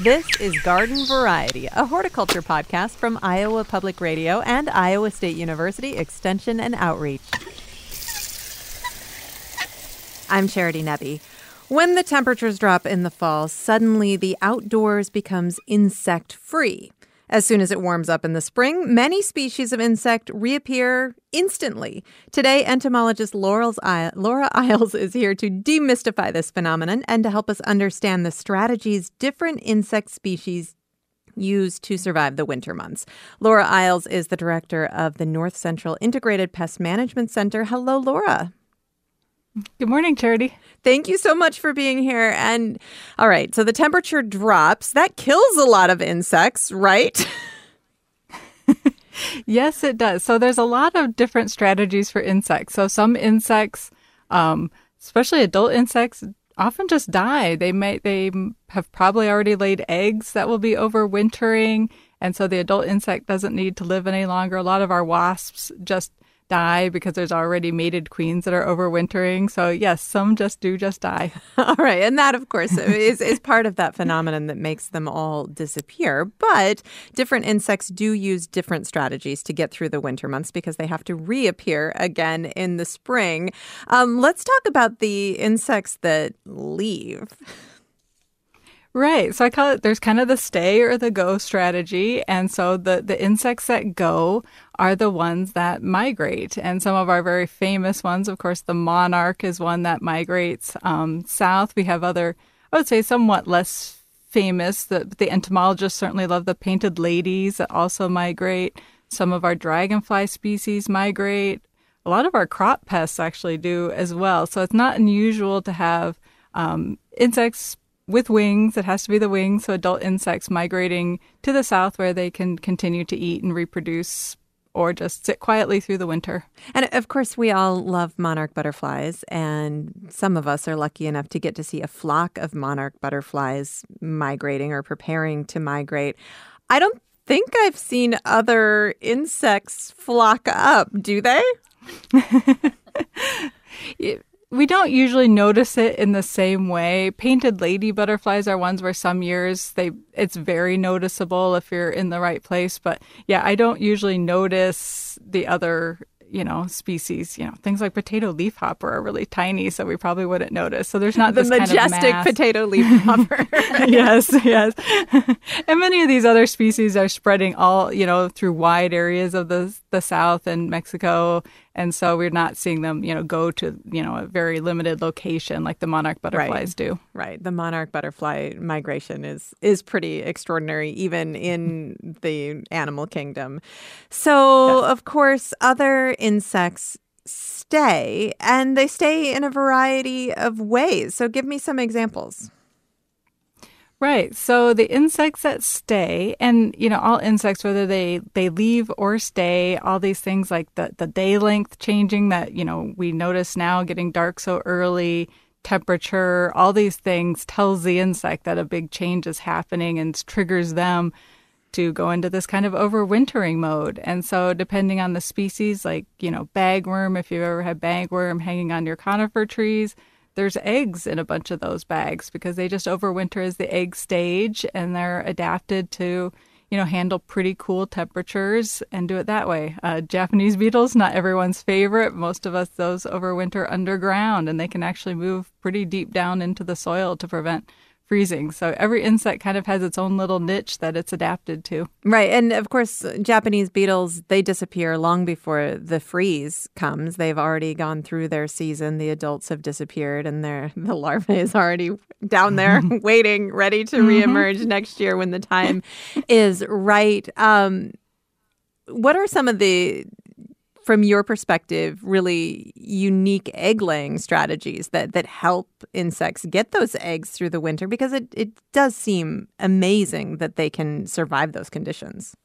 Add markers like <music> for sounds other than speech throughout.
This is Garden Variety, a horticulture podcast from Iowa Public Radio and Iowa State University Extension and Outreach. I'm Charity Nebbe. When the temperatures drop in the fall, suddenly the outdoors becomes insect free. As soon as it warms up in the spring, many species of insect reappear instantly. Today, entomologist Laura Iles is here to demystify this phenomenon and to help us understand the strategies different insect species use to survive the winter months. Laura Iles is the director of the North Central Integrated Pest Management Center. Hello, Laura. Good morning, Charity. Thank you so much for being here. And all right, so the temperature drops. That kills a lot of insects, right? <laughs> yes, it does. So there's a lot of different strategies for insects. So some insects, um, especially adult insects, often just die. They may they have probably already laid eggs that will be overwintering, and so the adult insect doesn't need to live any longer. A lot of our wasps just die because there's already mated queens that are overwintering. So yes, some just do just die. <laughs> all right, and that of course is is part of that phenomenon that makes them all disappear. But different insects do use different strategies to get through the winter months because they have to reappear again in the spring. Um, let's talk about the insects that leave. Right. So I call it there's kind of the stay or the go strategy. And so the, the insects that go are the ones that migrate. And some of our very famous ones, of course, the monarch is one that migrates um, south. We have other, I would say, somewhat less famous. The, the entomologists certainly love the painted ladies that also migrate. Some of our dragonfly species migrate. A lot of our crop pests actually do as well. So it's not unusual to have um, insects with wings. It has to be the wings. So adult insects migrating to the south where they can continue to eat and reproduce or just sit quietly through the winter. And of course, we all love monarch butterflies, and some of us are lucky enough to get to see a flock of monarch butterflies migrating or preparing to migrate. I don't think I've seen other insects flock up, do they? <laughs> <laughs> we don't usually notice it in the same way. Painted lady butterflies are ones where some years they it's very noticeable if you're in the right place, but yeah, I don't usually notice the other you know, species, you know, things like potato leafhopper are really tiny, so we probably wouldn't notice. So there's not the majestic kind of potato leafhopper. <laughs> <laughs> yes, yes. <laughs> and many of these other species are spreading all, you know, through wide areas of the the South and Mexico, and so we're not seeing them, you know, go to you know a very limited location like the monarch butterflies right. do. Right. The monarch butterfly migration is is pretty extraordinary, even in the animal kingdom. So, yes. of course, other insects stay and they stay in a variety of ways. So give me some examples. Right. So the insects that stay, and you know, all insects, whether they they leave or stay, all these things like the the day length changing that you know we notice now getting dark so early, temperature, all these things tells the insect that a big change is happening and triggers them to go into this kind of overwintering mode. And so, depending on the species, like, you know, bagworm, if you've ever had bagworm hanging on your conifer trees, there's eggs in a bunch of those bags because they just overwinter as the egg stage and they're adapted to, you know, handle pretty cool temperatures and do it that way. Uh, Japanese beetles, not everyone's favorite. Most of us, those overwinter underground and they can actually move pretty deep down into the soil to prevent freezing. So every insect kind of has its own little niche that it's adapted to. Right. And of course, Japanese beetles, they disappear long before the freeze comes. They've already gone through their season. The adults have disappeared and their <laughs> the larvae is already down there <laughs> <laughs> waiting, ready to mm-hmm. reemerge next year when the time is right. Um, what are some of the from your perspective, really unique egg laying strategies that, that help insects get those eggs through the winter? Because it, it does seem amazing that they can survive those conditions.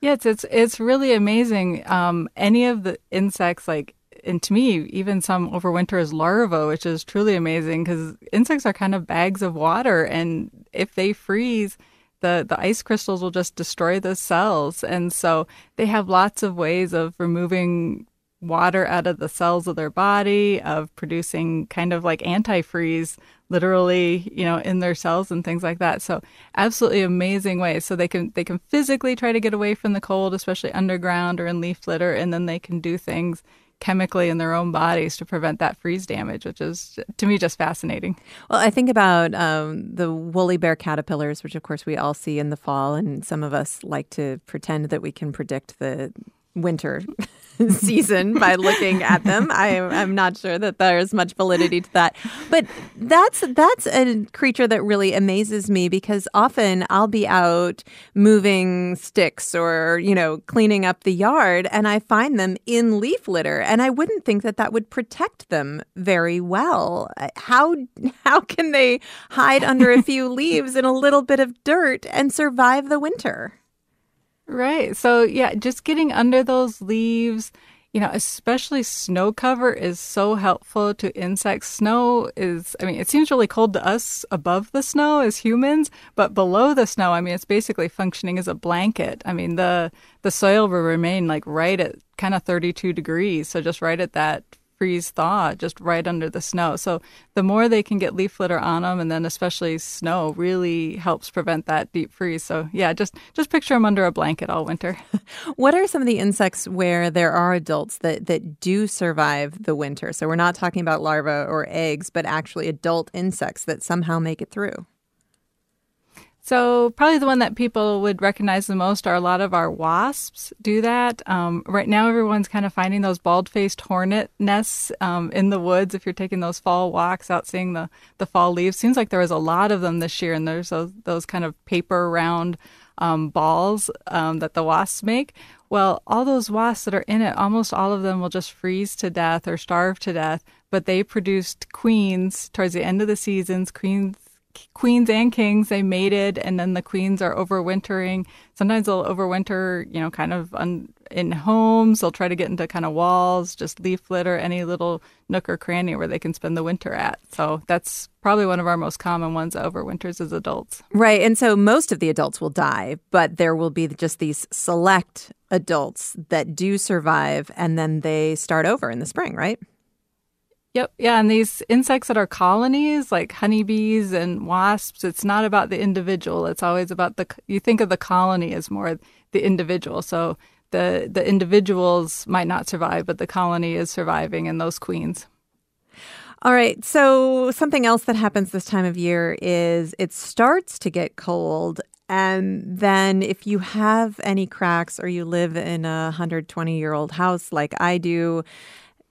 Yeah, it's it's, it's really amazing. Um, any of the insects, like, and to me, even some overwinter as larvae, which is truly amazing because insects are kind of bags of water, and if they freeze, the, the ice crystals will just destroy the cells. And so they have lots of ways of removing water out of the cells of their body, of producing kind of like antifreeze literally, you know, in their cells and things like that. So absolutely amazing ways. So they can they can physically try to get away from the cold, especially underground or in leaf litter, and then they can do things chemically in their own bodies to prevent that freeze damage, which is to me just fascinating. Well, I think about um, the woolly bear caterpillars, which of course we all see in the fall, and some of us like to pretend that we can predict the winter <laughs> season by looking at them. <laughs> I, am not sure that there's much validity to that, but that's that's a creature that really amazes me because often I'll be out moving sticks or you know cleaning up the yard, and I find them in leaf litter, and I wouldn't think that that would protect them very well. How how can they hide under a few <laughs> leaves and a little bit of dirt and survive the winter? Right. So, yeah, just getting under those leaves, you know, especially snow cover is so helpful to insects. Snow is, I mean, it seems really cold to us above the snow as humans, but below the snow, I mean, it's basically functioning as a blanket. I mean, the the soil will remain like right at kind of 32 degrees, so just right at that freeze thaw just right under the snow. So the more they can get leaf litter on them, and then especially snow, really helps prevent that deep freeze. So yeah, just just picture them under a blanket all winter. <laughs> what are some of the insects where there are adults that that do survive the winter? So we're not talking about larvae or eggs, but actually adult insects that somehow make it through. So probably the one that people would recognize the most are a lot of our wasps do that. Um, right now, everyone's kind of finding those bald-faced hornet nests um, in the woods. If you're taking those fall walks out, seeing the the fall leaves, seems like there was a lot of them this year, and there's those those kind of paper round um, balls um, that the wasps make. Well, all those wasps that are in it, almost all of them will just freeze to death or starve to death. But they produced queens towards the end of the seasons, queens queens and kings they mated and then the queens are overwintering. Sometimes they'll overwinter you know kind of un, in homes. They'll try to get into kind of walls just leaf litter any little nook or cranny where they can spend the winter at. So that's probably one of our most common ones that overwinters as adults. Right and so most of the adults will die but there will be just these select adults that do survive and then they start over in the spring right Yep. Yeah. And these insects that are colonies, like honeybees and wasps, it's not about the individual. It's always about the, you think of the colony as more the individual. So the, the individuals might not survive, but the colony is surviving and those queens. All right. So, something else that happens this time of year is it starts to get cold. And then, if you have any cracks or you live in a 120 year old house like I do,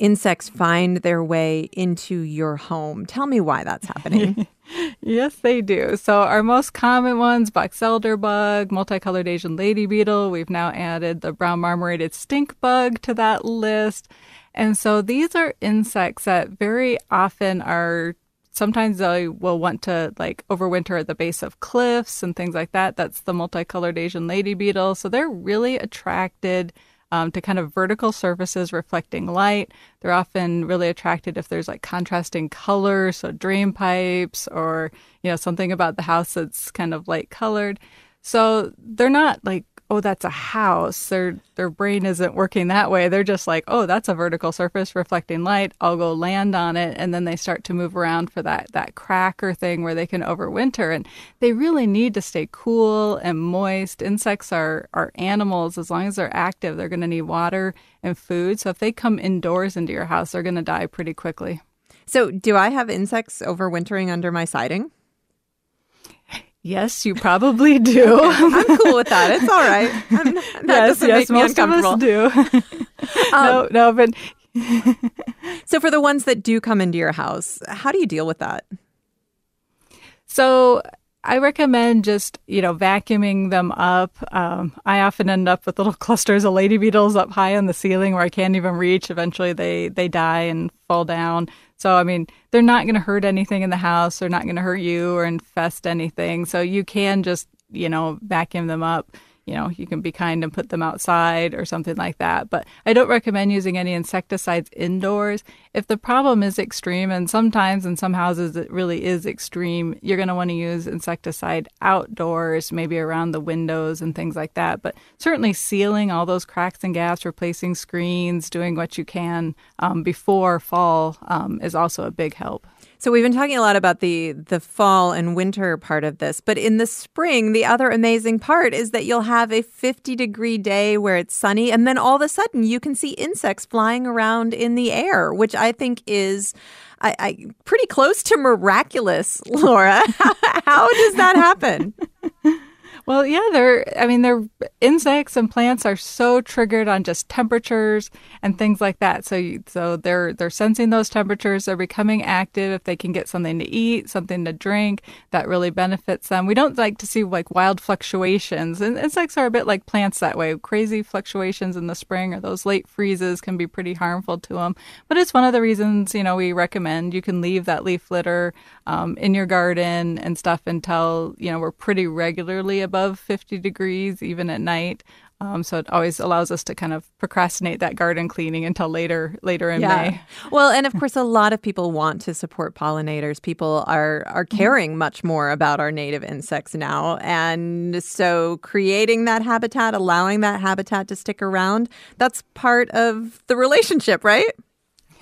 insects find their way into your home. Tell me why that's happening. <laughs> yes, they do. So, our most common ones box elder bug, multicolored Asian lady beetle. We've now added the brown marmorated stink bug to that list. And so, these are insects that very often are sometimes they will want to like overwinter at the base of cliffs and things like that. That's the multicolored Asian lady beetle. So, they're really attracted um, to kind of vertical surfaces reflecting light. They're often really attracted if there's like contrasting colors, so drain pipes or, you know, something about the house that's kind of light colored. So they're not like oh, that's a house. Their their brain isn't working that way. They're just like, oh, that's a vertical surface reflecting light. I'll go land on it, and then they start to move around for that that cracker thing where they can overwinter. And they really need to stay cool and moist. Insects are are animals. As long as they're active, they're going to need water and food. So if they come indoors into your house, they're going to die pretty quickly. So, do I have insects overwintering under my siding? Yes, you probably do. I'm cool with that. It's all right. <laughs> I'm, that yes, yes, most of us do. <laughs> um, no, no, but so for the ones that do come into your house, how do you deal with that? So I recommend just you know vacuuming them up. Um, I often end up with little <laughs> clusters of lady beetles up high on the ceiling where I can't even reach. Eventually, they they die and fall down. So, I mean, they're not going to hurt anything in the house. They're not going to hurt you or infest anything. So, you can just, you know, vacuum them up, you know, you can be kind and put them outside or something like that. But I don't recommend using any insecticides indoors. If the problem is extreme, and sometimes in some houses it really is extreme, you're going to want to use insecticide outdoors, maybe around the windows and things like that. But certainly sealing all those cracks and gaps, replacing screens, doing what you can um, before fall um, is also a big help. So we've been talking a lot about the the fall and winter part of this, but in the spring, the other amazing part is that you'll have a 50 degree day where it's sunny and then all of a sudden you can see insects flying around in the air, which I think is I, I pretty close to miraculous, <laughs> Laura. How does that happen? <laughs> Well, yeah, they're, I mean, they're insects and plants are so triggered on just temperatures and things like that. So, you, so they're, they're sensing those temperatures. They're becoming active. If they can get something to eat, something to drink, that really benefits them. We don't like to see like wild fluctuations and insects are a bit like plants that way. Crazy fluctuations in the spring or those late freezes can be pretty harmful to them. But it's one of the reasons, you know, we recommend you can leave that leaf litter um, in your garden and stuff until, you know, we're pretty regularly above above 50 degrees, even at night. Um, so it always allows us to kind of procrastinate that garden cleaning until later later in yeah. May. Well, and of course, a lot of people want to support pollinators. People are are mm-hmm. caring much more about our native insects now, and so creating that habitat, allowing that habitat to stick around, that's part of the relationship, right?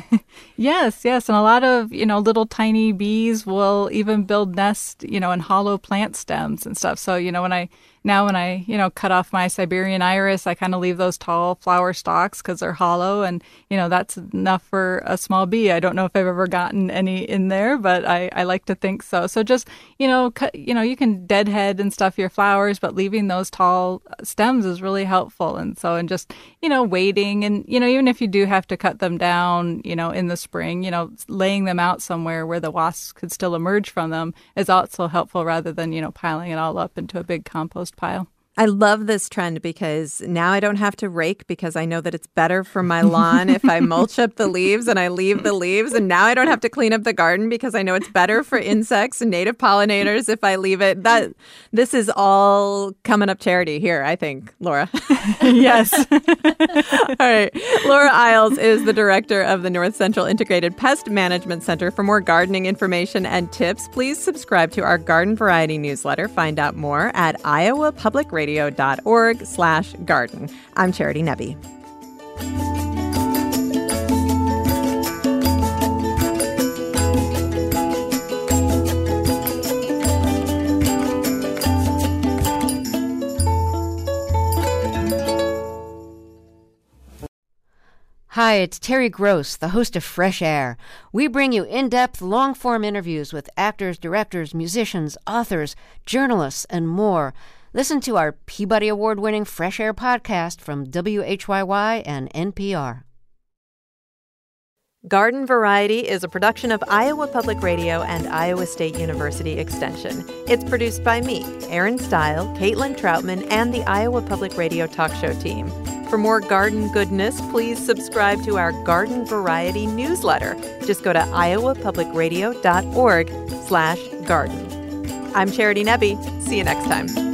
<laughs> yes, yes, and a lot of you know little tiny bees will even build nests, you know, in hollow plant stems and stuff. So you know when I now when I, you know, cut off my Siberian iris, I kind of leave those tall flower stalks because they're hollow and, you know, that's enough for a small bee. I don't know if I've ever gotten any in there, but I, I like to think so. So just, you know, cut, you know, you can deadhead and stuff your flowers, but leaving those tall uh, stems is really helpful. And so, and just, you know, waiting and, you know, even if you do have to cut them down, you know, in the spring, you know, laying them out somewhere where the wasps could still emerge from them is also helpful rather than, you know, piling it all up into a big compost pile. I love this trend because now I don't have to rake because I know that it's better for my lawn if I <laughs> mulch up the leaves and I leave the leaves. And now I don't have to clean up the garden because I know it's better for insects and native pollinators if I leave it. That this is all coming up charity here, I think, Laura. <laughs> yes. <laughs> all right. Laura Iles is the director of the North Central Integrated Pest Management Center. For more gardening information and tips, please subscribe to our garden variety newsletter. Find out more at Iowa Public Radio radio.org slash garden. I'm Charity Nebbe. Hi, it's Terry Gross, the host of Fresh Air. We bring you in depth, long form interviews with actors, directors, musicians, authors, journalists, and more. Listen to our Peabody Award winning Fresh Air podcast from WHYY and NPR. Garden Variety is a production of Iowa Public Radio and Iowa State University Extension. It's produced by me, Erin Stile, Caitlin Troutman, and the Iowa Public Radio talk show team. For more garden goodness, please subscribe to our Garden Variety newsletter. Just go to iowapublicradio.org slash garden. I'm Charity Nebbe. See you next time.